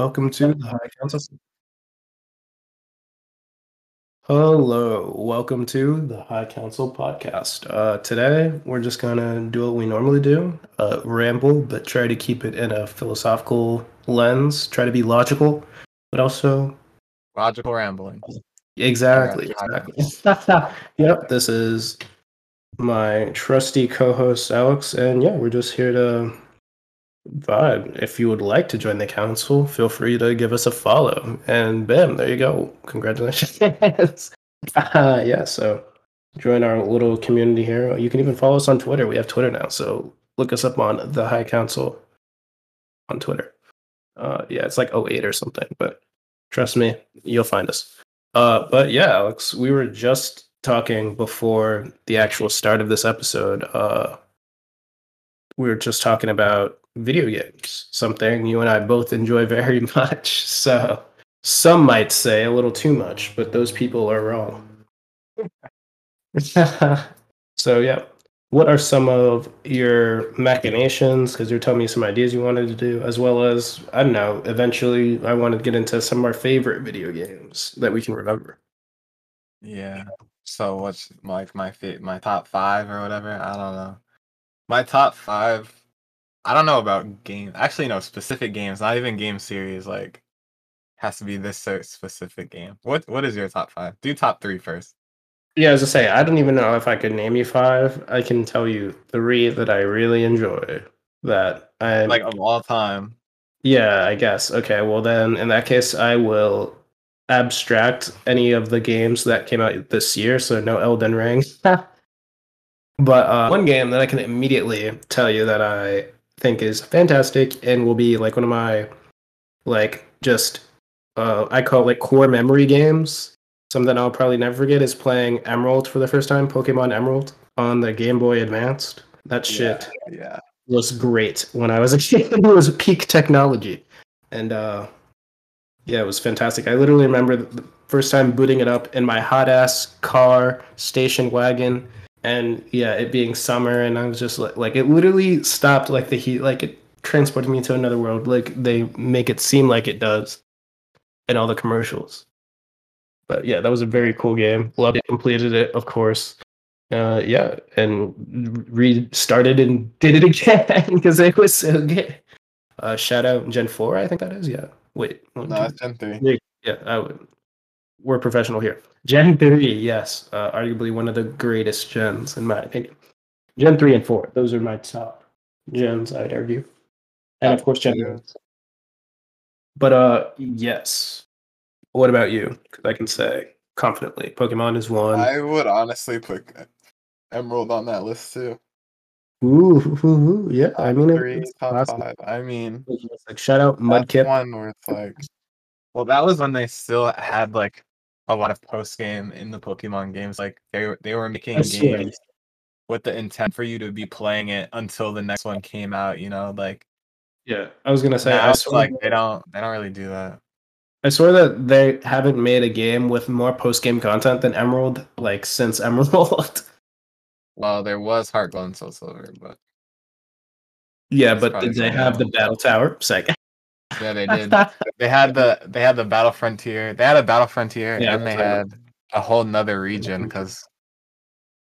welcome to the High Council. Hello, welcome to the High Council podcast. Uh, today, we're just gonna do what we normally do uh, ramble, but try to keep it in a philosophical lens, try to be logical, but also Logical rambling. exactly. Exactly. yep, this is my trusty co host, Alex, and yeah, we're just here to vibe. If you would like to join the council, feel free to give us a follow. And bam, there you go. Congratulations. uh, yeah, so join our little community here. You can even follow us on Twitter. We have Twitter now, so look us up on the High Council on Twitter. Uh, yeah, it's like 08 or something, but trust me, you'll find us. Uh, but yeah, Alex, we were just talking before the actual start of this episode. Uh, we were just talking about video games, something you and I both enjoy very much. So some might say a little too much, but those people are wrong. so yeah, what are some of your machinations? Because you're telling me some ideas you wanted to do, as well as I don't know. Eventually, I want to get into some of our favorite video games that we can remember. Yeah. So what's like my fit my top five or whatever? I don't know. My top five. I don't know about games. Actually, no specific games. Not even game series. Like has to be this specific game. What What is your top five? Do top three first. Yeah, as I say, I don't even know if I could name you five. I can tell you three that I really enjoy. That I Like of all time. Yeah, I guess. Okay, well then in that case I will abstract any of the games that came out this year, so no Elden Ring. but uh, one game that I can immediately tell you that I think is fantastic and will be like one of my like just uh, I call it like core memory games. Something I'll probably never forget is playing Emerald for the first time, Pokemon Emerald on the Game Boy Advanced. That shit Yeah. was great when I was a kid. it was peak technology, and uh, yeah, it was fantastic. I literally remember the first time booting it up in my hot ass car station wagon, and yeah, it being summer, and I was just like, like it literally stopped like the heat, like it transported me to another world. Like they make it seem like it does in all the commercials. But yeah, that was a very cool game. Loved it. Completed it, of course uh yeah and restarted and did it again because it was so good uh shout out gen 4 i think that is yeah wait one, No, two- Gen three. yeah I would, we're professional here gen 3 yes uh, arguably one of the greatest gens in my opinion gen 3 and 4 those are my top gens i'd argue and of course gen Yeah. but uh yes what about you because i can say confidently pokemon is one I would honestly put Emerald on that list too. Ooh, ooh, ooh, yeah. I mean, three, it's top classic. five. I mean, It's Like shout out Mudkip. one where it's like, well, that was when they still had like a lot of post game in the Pokemon games. Like they were they were making I swear. games with the intent for you to be playing it until the next one came out. You know, like Yeah, I was gonna say. now I it's swear, like they don't they don't really do that. I swear that they haven't made a game with more post game content than Emerald, like since Emerald. Well, there was Heart Gold and Soul Silver, but yeah, That's but did they have the battle tower? Second. Yeah, they did. they had the they had the Battle Frontier. They had a Battle Frontier, Yeah, and they right. had a whole nother region because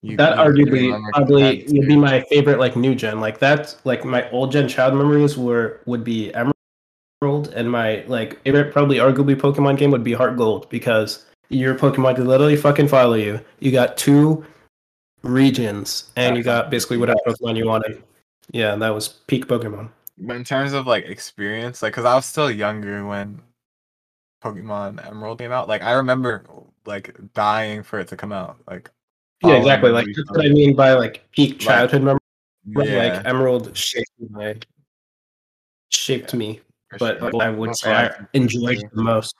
you that you- arguably probably would be my favorite like new gen. Like that's like my old gen child memories were would be Emerald, and my like favorite probably arguably Pokemon game would be Heart Gold because your Pokemon could literally fucking follow you. You got two regions, and you got basically whatever Pokemon you wanted. Yeah, that was peak Pokemon. But in terms of like experience, like because I was still younger when Pokemon Emerald came out. Like I remember like dying for it to come out. Like Yeah, exactly. Like that's what I mean by like peak childhood memory. yeah, Like Emerald shaped my shaped Yeah, me, but sure. I would say I enjoyed it the most.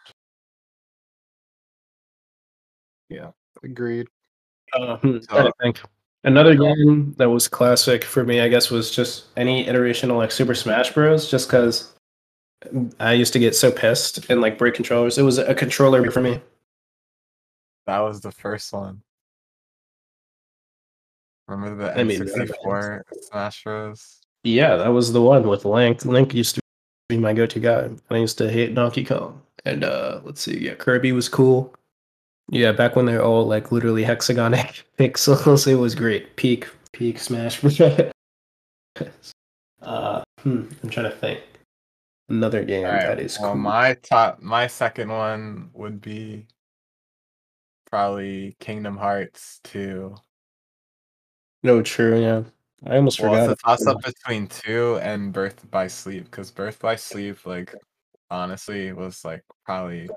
Yeah, agreed. Uh, So- I think another game that was classic for me, I guess, was just any iteration of like Super Smash Bros. Just because I used to get so pissed and like break controllers. It was a controller for me. That was the first one. Remember the I mean, N64 Smash Bros? Yeah, that was the one with Link. Link used to be my go-to guy. I used to hate Donkey Kong. And uh let's see, yeah, Kirby was cool. Yeah, back when they're all like literally hexagonic pixels, it was great. Peak, peak Smash. uh, hmm, I'm trying to think. Another game Alright, that is well, cool. my top, my second one would be probably Kingdom Hearts 2. No, true. Yeah, I almost Well, forgot. it's a toss up between two and Birth by Sleep because Birth by Sleep, like, honestly, was like probably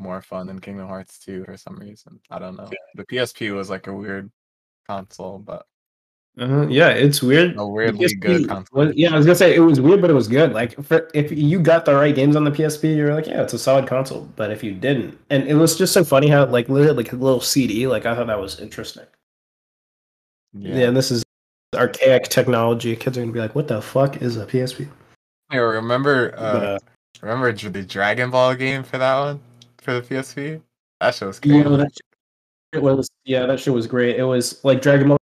more fun than Kingdom Hearts 2 for some reason. I don't know. The PSP was like a weird console, but Uh, yeah, it's weird. a weirdly good console. was- yeah, I was gonna say it was weird, but it was good. Like, for, if you got the right games on the PSP, you're like, yeah, it's a solid console. But if you didn't, and it was just so funny how like literally like a little CD, like I thought that was interesting. Yeah, Yeah. and this is archaic technology. Kids are gonna be like, what the fuck is a PSP? Hey, remember, But uh, uh, remember the Dragon Ball game for that one for the PSP? That show was know, that shit was yeah, that shit was great. It was like Dragon Ball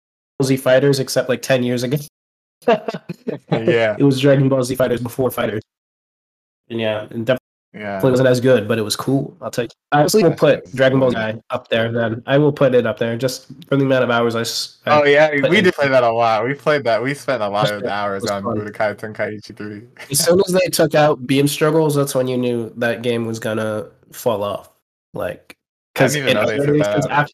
Z Fighters, except like ten years ago. Yeah. it was Dragon Ball Z Fighters before Fighters. And yeah, and definitely. Yeah. It wasn't as good, but it was cool. I'll tell you. I honestly will put Dragon Ball Guy up there. Then I will put it up there just for the amount of hours I. I- Oh yeah, we in- did play that a lot. We played that. We spent a lot of hours on fun. Budokai Tenkaichi 3. As soon as they took out Beam Struggles, that's when you knew that game was gonna fall off. Like, because didn't know they took that out. after,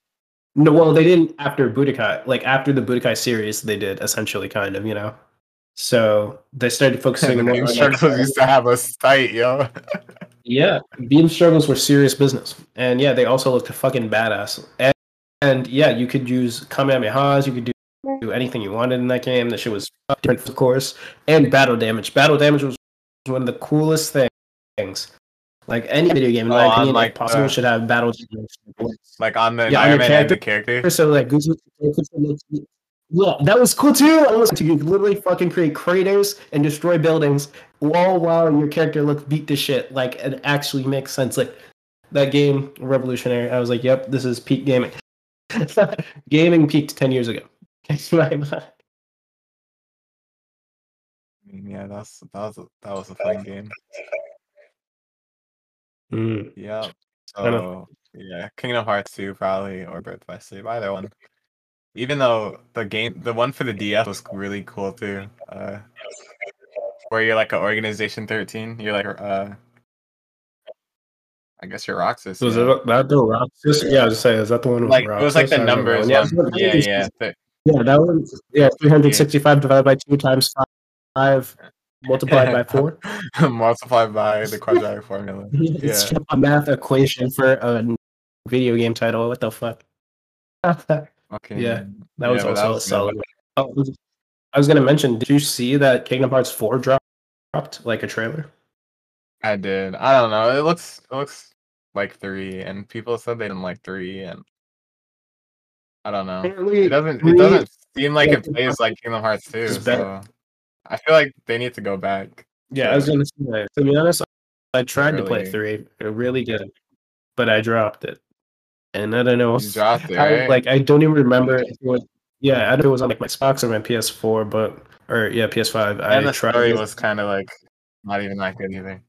no, well, they didn't after Budokai. Like after the Budokai series, they did essentially, kind of, you know. So they started focusing the more Beam on, like, Struggles used to have us tight, yo. Yeah, beam struggles were serious business, and yeah, they also looked a fucking badass. And, and yeah, you could use kamehamehas, you could do, do anything you wanted in that game. That shit was different, of course. And battle damage. Battle damage was one of the coolest things. Like any video game, in Oh, my on, opinion, like, if possible, the- uh, should have battle damage. like on the Yeah, on your Iron Man and the character. So like Goose yeah, that was cool too. I was you could literally fucking create craters and destroy buildings all while your character looked beat to shit. Like it actually makes sense. Like that game, revolutionary. I was like, yep, this is peak gaming. gaming peaked ten years ago. Yeah, that's that was a, that was a fun game. Mm. Yeah. So yeah, Kingdom Hearts 2 probably or Birth by Sleep, either one. Even though the game, the one for the DS was really cool too. Uh, where you're like an Organization 13, you're like uh, I guess you're Roxas. Was yeah. it that the Roxas? Yeah, I was saying, is that the one with like it was like the numbers Yeah, one. Yeah, yeah. Yeah, that one. Yeah, three hundred sixty-five divided by two times five five multiplied by four. multiplied by the quadratic formula. It's Yeah. a math equation for a video game title. What the fuck? that Okay. Yeah, that was but also a good. solid. Oh, I was gonna mention. Did you see that Kingdom Hearts four dropped, dropped like a trailer? I did. I don't know. It looks it looks like three, and people said they didn't like three, and I don't know. Apparently, It doesn't. It doesn't seem like it plays like Kingdom Hearts two. So. I feel like they need to go back. Yeah, I was gonna say. To be honest, I tried to play three. It really did, but I dropped it, and I don't know. You dropped it, I, right? Eh? like I don't even remember if it was. Yeah, I don't know if it was on like my Xbox or my PS4, but or yeah, PS5. and I the tried. story it. was kind of like not even that good either.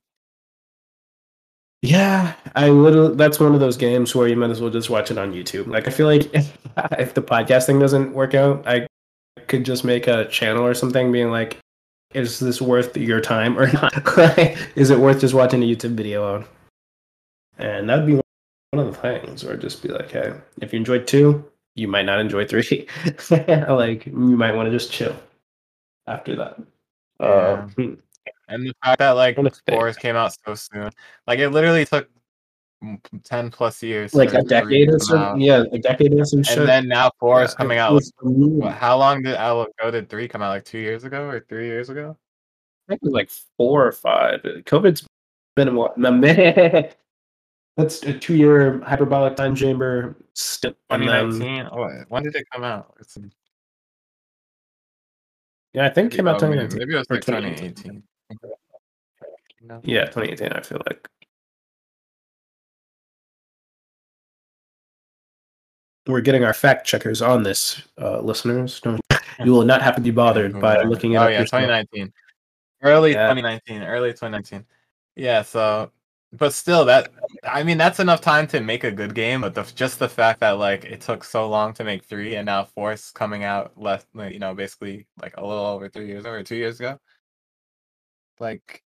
Yeah, I literally that's one of those games where you might as well just watch it on YouTube. Like I feel like if, if the podcasting doesn't work out, I could just make a channel or something being like is this worth your time or not? Is it worth just watching a YouTube video on? And that'd be one of the things where just be like, hey, if you enjoyed two, you might not enjoy three. like you might want to just chill after that. Uh, hmm. And the fact that like fours came out so soon, like it literally took ten plus years, like a decade or so. Yeah, a decade or some shit. And then now four is coming out. Like, what, how long did Outlook Go did three come out? Like two years ago or three years ago? I think it was like four or five. COVID's been a while. That's a two-year hyperbolic time chamber. Step, 2019. Oh, wait, when did it come out? It's yeah, I think it came out oh, maybe, 2019. maybe it was like 2018. 2018. No. Yeah, 2018. I feel like we're getting our fact checkers on this, uh, listeners. Don't you will not have to be bothered by looking it Oh yeah, yourself. 2019. Early Yeah. 2019. Early 2019. Yeah. So, but still, that I mean, that's enough time to make a good game. But the, just the fact that like it took so long to make three, and now four's coming out less, you know, basically like a little over three years or two years ago. Like,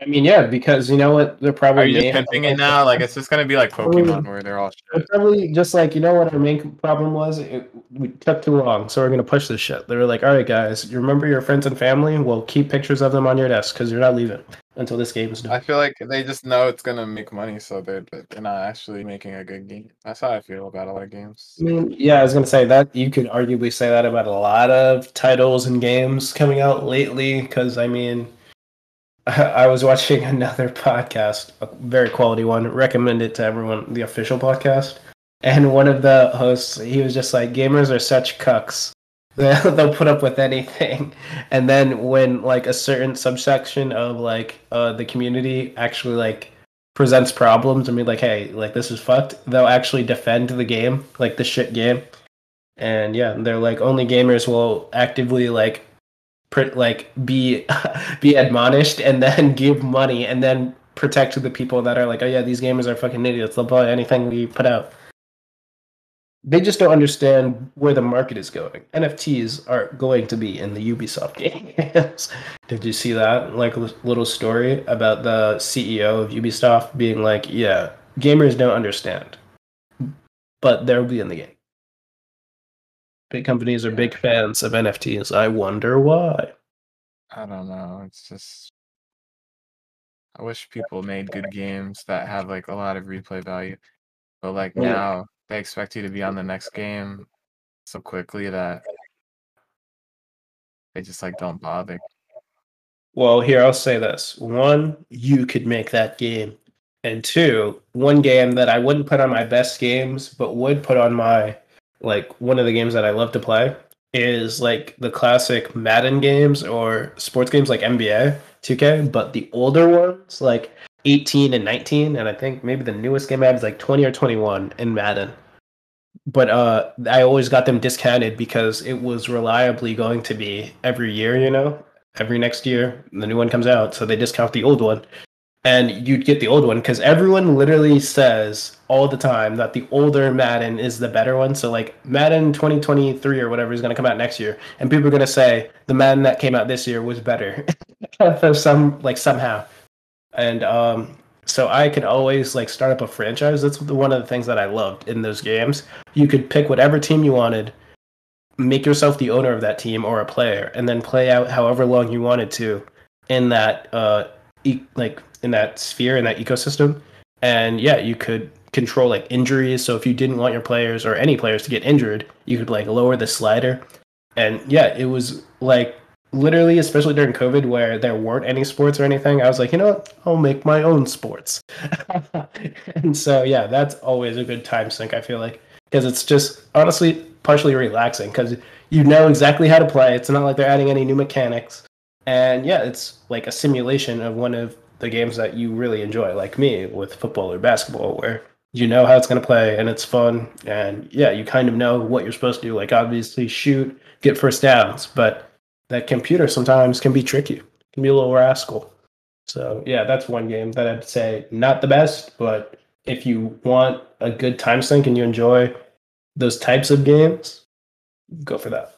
I mean, yeah, because you know what? They're probably are you just pimping it now? Like, it's just gonna be like Pokemon, where they're all shit. probably just like you know what our main problem was. It, we took too long, so we're gonna push this shit. They were like, "All right, guys, you remember your friends and family? Well, keep pictures of them on your desk because you're not leaving until this game is done." I feel like they just know it's gonna make money, so they're they're not actually making a good game. That's how I feel about a lot of games. I mean, yeah, I was gonna say that you could arguably say that about a lot of titles and games coming out lately. Because I mean, I was watching another podcast, a very quality one. Recommend it to everyone, the official podcast. And one of the hosts, he was just like, "Gamers are such cucks. They'll put up with anything." And then when like a certain subsection of like uh, the community actually like presents problems and be like, "Hey, like this is fucked," they'll actually defend the game, like the shit game. And yeah, they're like, only gamers will actively like pr- like be be admonished and then give money and then protect the people that are like, oh yeah, these gamers are fucking idiots. They'll buy anything we put out. They just don't understand where the market is going. NFTs are going to be in the Ubisoft games. Did you see that? Like a little story about the CEO of Ubisoft being like, yeah, gamers don't understand, but they'll be in the game. Big companies are big fans of NFTs. I wonder why. I don't know. It's just I wish people made good games that have like a lot of replay value. But like now they expect you to be on the next game so quickly that they just like don't bother. Well, here I'll say this: one, you could make that game, and two, one game that I wouldn't put on my best games, but would put on my like one of the games that I love to play is like the classic Madden games or sports games like NBA 2K, but the older ones like 18 and 19, and I think maybe the newest game I have is like 20 or 21 in Madden. But uh, I always got them discounted because it was reliably going to be every year, you know, every next year the new one comes out, so they discount the old one, and you'd get the old one because everyone literally says all the time that the older Madden is the better one. So like Madden 2023 or whatever is going to come out next year, and people are going to say the Madden that came out this year was better, for some like somehow, and um. So I could always like start up a franchise. That's one of the things that I loved in those games. You could pick whatever team you wanted, make yourself the owner of that team or a player, and then play out however long you wanted to in that uh e- like in that sphere in that ecosystem. And yeah, you could control like injuries. So if you didn't want your players or any players to get injured, you could like lower the slider. And yeah, it was like literally, especially during COVID, where there weren't any sports or anything. I was like, you know what? I'll make my own sports. and so yeah, that's always a good time sink. I feel like because it's just honestly partially relaxing because you know exactly how to play. It's not like they're adding any new mechanics, and yeah, it's like a simulation of one of the games that you really enjoy, like me with football or basketball, where you know how it's going to play and it's fun, and yeah, you kind of know what you're supposed to do. Like obviously, shoot, get first downs, but that computer sometimes can be tricky, can be a little rascal. So yeah, that's one game that I'd say not the best, but if you want a good time sink and you enjoy those types of games, go for that.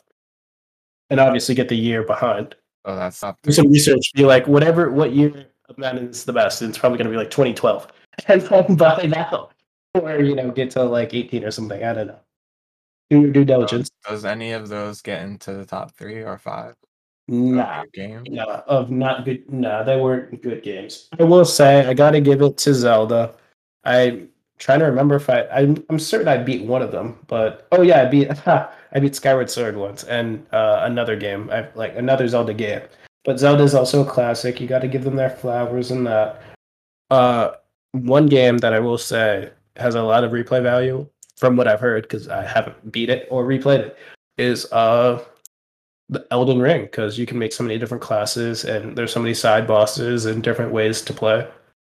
And obviously get the year behind. Oh, that's not Do some research. Be like, whatever, what year of Madden is the best? It's probably going to be like 2012. And then buy now. Or, you know, get to like 18 or something. I don't know. Do your due diligence. Does any of those get into the top three or five Nah. game? No, of not good. No, they weren't good games. I will say I got to give it to Zelda. I'm trying to remember if I. I'm, I'm certain I beat one of them, but oh yeah, I beat. I beat Skyward Sword once and uh, another game. I like another Zelda game. But Zelda is also a classic. You got to give them their flowers and that. Uh, one game that I will say has a lot of replay value from what I've heard because I haven't beat it or replayed it is uh the Elden Ring because you can make so many different classes and there's so many side bosses and different ways to play.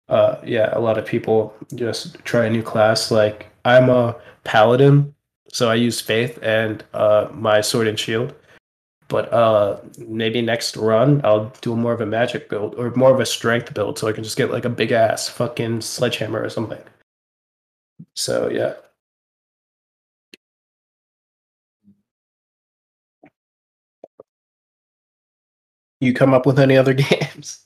Uh, yeah, a lot of people just try a new class. Like I'm a paladin, so I use faith and uh, my sword and shield. But uh, maybe next run I'll do more of a magic build or more of a strength build, so I can just get like a big ass fucking sledgehammer or something. So yeah. You come up with any other games?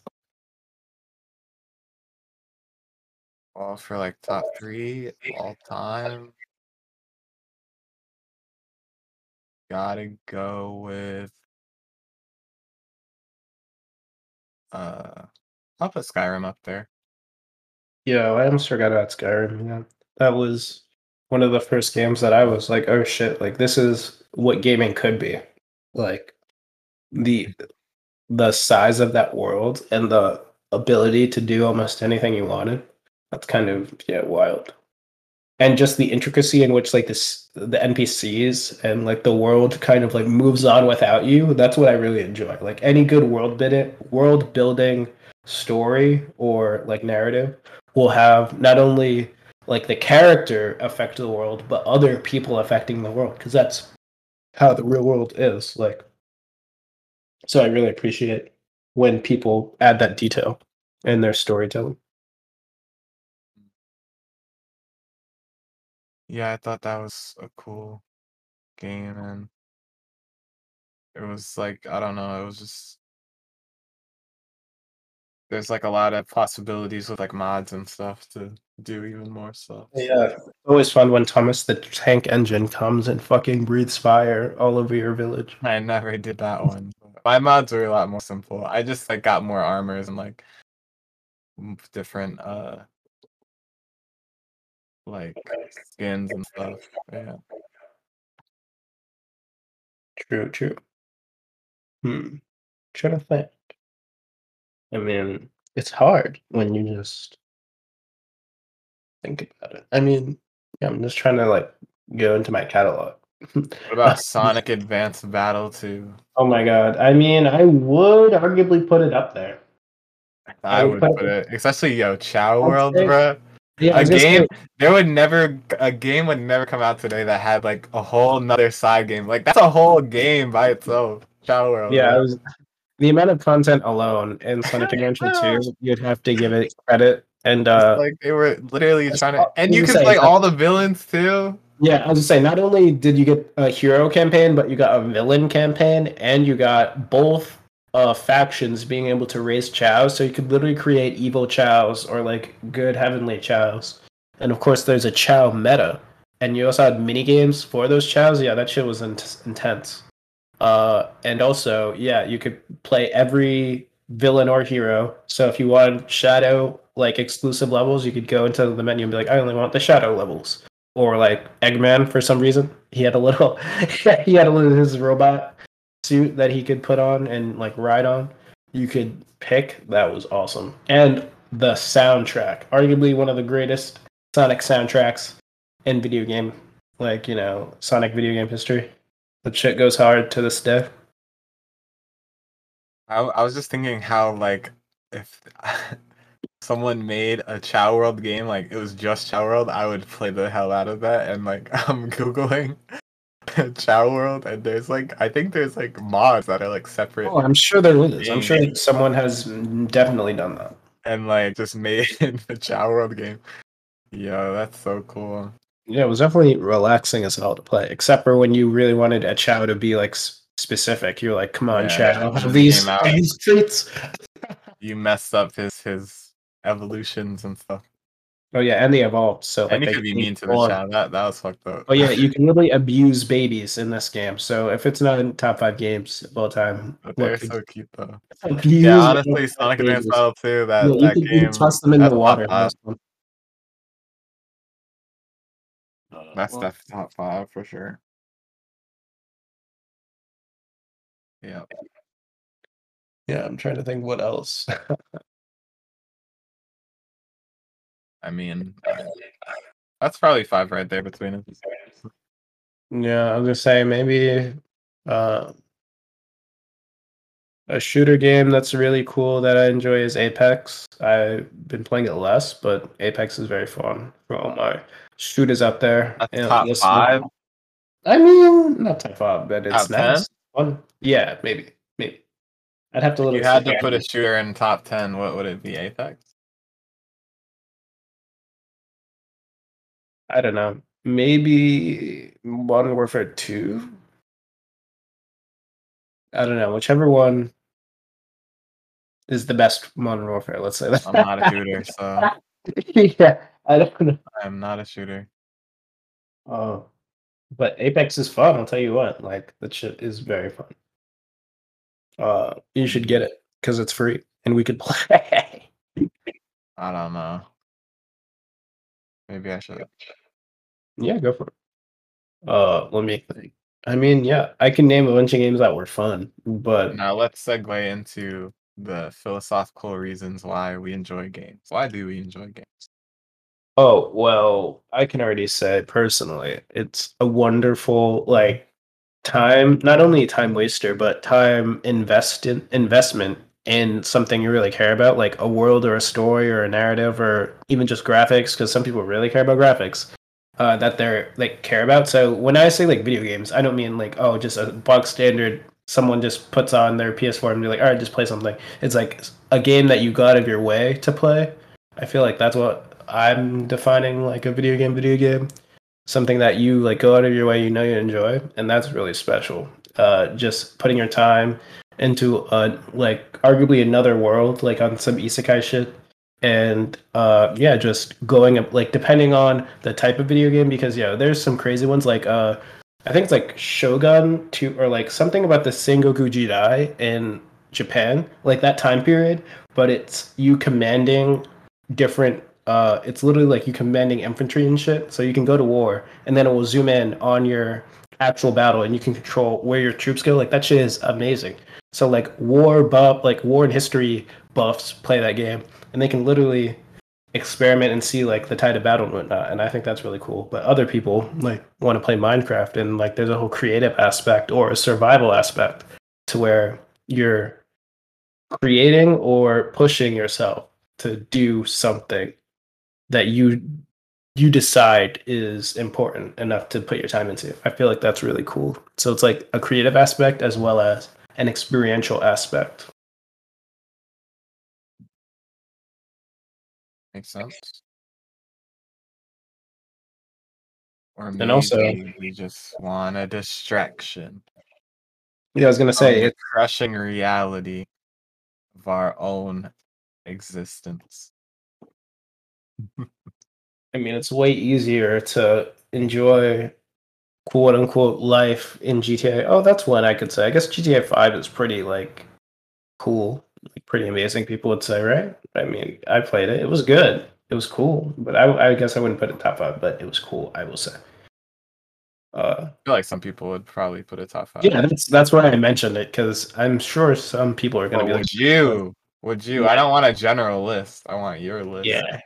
Well, for like top three all time, gotta go with. Uh, I'll put Skyrim up there. Yeah, I almost forgot about Skyrim. Yeah, that was one of the first games that I was like, "Oh shit! Like this is what gaming could be." Like the the size of that world and the ability to do almost anything you wanted. That's kind of yeah wild, and just the intricacy in which like this the NPCs and like the world kind of like moves on without you. That's what I really enjoy. Like any good world bit world building story or like narrative will have not only like the character affect the world, but other people affecting the world because that's how the real world is. Like, so I really appreciate when people add that detail in their storytelling. Yeah, I thought that was a cool game, and it was like I don't know, it was just there's like a lot of possibilities with like mods and stuff to do even more stuff. Yeah, always fun when Thomas the Tank Engine comes and fucking breathes fire all over your village. I never did that one. My mods were a lot more simple. I just like got more armors and like different uh like skins and stuff. Yeah. True, true. Hmm. Trying to think. I mean, it's hard when you just think about it. I mean, yeah, I'm just trying to like go into my catalog. What about um, Sonic Adventure Battle 2? Oh my god. I mean, I would arguably put it up there. I would put it, especially yo Chao I'd World, say- bro. Yeah, I A game there would never a game would never come out today that had like a whole nother side game. Like that's a whole game by itself. Chao World. Yeah, I was the amount of content alone in Sonic Adventure 2, you'd have to give it credit. And uh like they were literally trying to, and you you can could say play all the villains too. yeah, I was just saying, not only did you get a hero campaign, but you got a villain campaign, and you got both uh factions being able to raise chows, so you could literally create evil chows or like good heavenly chows. And of course, there's a Chao meta, and you also had mini games for those chows. Yeah, that shit was in- intense. Uh, and also, yeah, you could play every villain or hero. So if you wanted shadow like exclusive levels, you could go into the menu and be like, I only want the shadow levels. Or like Eggman for some reason, he had a little, he had a little his robot suit that he could put on and like ride on. You could pick. That was awesome. And the soundtrack, arguably one of the greatest Sonic soundtracks in video game, like you know, Sonic video game history. That shit goes hard to this day. I, I was just thinking how like if someone made a Chao World game, like it was just Chao World, I would play the hell out of that. And like I'm googling Chao World, and there's like I think there's like mods that are like separate Oh, I'm sure there is. I'm sure someone has definitely done that. and like just made the Chao World game. Yo, that's so cool. Yeah, it was definitely relaxing as hell to play, except for when you really wanted a Chao to be like s- specific. You're like, come on, Yeah, Chao, have these, these traits. You messed up his his evolutions and stuff. Oh yeah, and they evolved. So like and you could be mean to the. Chao. That that was fucked up. Oh yeah, you can literally abuse babies in this game. So if it's not in top five games of all time, But they're so cute though. abuse Yeah, honestly, Sonic Advance. Battle 2, that, Yeah, you that game. toss them in the water. One. That's well, def top five for sure. Yeah. Yeah, I'm trying to think what else. I mean, that's probably five right there between us. Yeah, I was gonna say maybe uh, a shooter game that's really cool that I enjoy is Apex. I've been playing it less, but Apex is very fun for all my shooters out there. That's and top five. I mean, not top five, but it's Top 10? nice. One, yeah, maybe, maybe. I'd have to. If you had to put a shooter in top ten. What would it be? Apex. I don't know. Maybe Modern Warfare Two. I don't know. Whichever one is the best Modern Warfare. Let's say that. I'm not a shooter, so yeah, I don't know. I'm not a shooter. Oh, but Apex is fun. I'll tell you what. Like that shit is very fun. Uh, you should get it because it's free and we could play. I don't know. Maybe I should. yeah, go for it. Uh, let me think. I mean, yeah, I can name a bunch of games that were fun, but Now let's segue into the philosophical reasons why we enjoy games. Why do we enjoy games? Oh, well, I can already say personally, it's a wonderful like time, not only time waster, but time invest in, investment in something you really care about, like a world or a story or a narrative or even just graphics, because some people really care about graphics. Uh, that they're like care about. So when I say like video games, I don't mean like oh just a bog standard someone just puts on their PS4 and be like, all right, just play something. It's like a game that you go out of your way to play. I feel like that's what I'm defining like a video game, video game. Something that you like go out of your way, you know you enjoy, and that's really special. Uh, just putting your time into a like arguably another world, like on some isekai shit, and uh, yeah, just going up like depending on the type of video game, because yeah, there's some crazy ones like uh, I think it's like Shogun two or like something about the Sengoku Jidai in Japan, like that time period, but it's you commanding different uh it's literally like you commanding infantry and shit. So you can go to war and then it will zoom in on your actual battle and you can control where your troops go. Like that shit is amazing. So like war buff like war and history buffs play that game and they can literally experiment and see like the tide of battle and whatnot. And I think that's really cool. But other people like want to play Minecraft and like there's a whole creative aspect or a survival aspect to where you're creating or pushing yourself to do something that you you decide is important enough to put your time into. I feel like that's really cool. So it's like a creative aspect as well as an experiential aspect. Makes sense. Or And also- we just want a distraction. Yeah, I was gonna say the it, crushing reality of our own existence. I mean it's way easier to enjoy quote unquote life in GTA. Oh, that's one I could say. I guess GTA five is pretty like cool. Like pretty amazing, people would say, right? I mean, I played it. It was good. It was cool. But I I guess I wouldn't put it top five, but it was cool, I will say. Uh I feel like some people would probably put it top five. Yeah, that's that's why I mentioned it because I'm sure some people are gonna be would like, you? Would you? I don't want a general list. I want your list. "Yeah,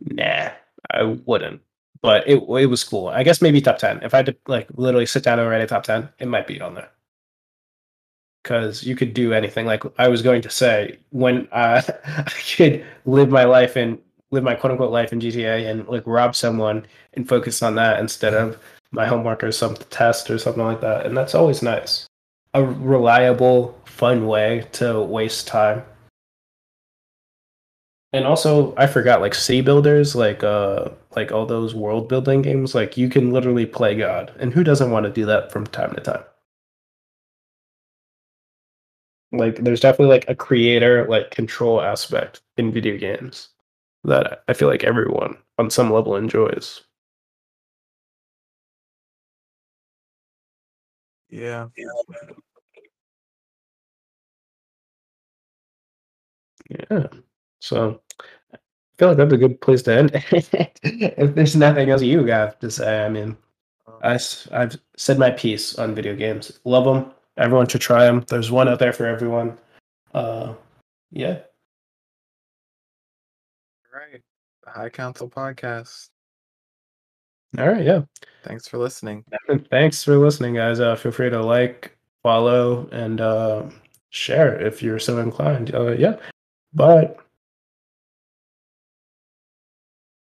nah, I wouldn't." But it it was cool. I guess maybe top ten. If I had to like literally sit down and write a top ten, it might be on there. Because you could do anything. Like I was going to say, when uh, I could live my life and live my quote unquote life in GTA and like rob someone and focus on that instead of my homework or some test or something like that. And that's always nice. A reliable, fun way to waste time. And also, I forgot like city builders, like uh, like all those world building games. Like you can literally play God, and who doesn't want to do that from time to time? Like, there's definitely like a creator like control aspect in video games that I feel like everyone on some level enjoys. Yeah. Yeah. So I feel like that's a good place to end. if there's nothing else you got to say, I mean, I, have said my piece on video games. Love them. Everyone should try them. There's one out there for everyone. Uh, yeah. Right. The High Council Podcast. All right. Yeah. Thanks for listening. Thanks for listening, guys. Uh, feel free to like, follow, and uh, share if you're so inclined. Uh, yeah. Bye.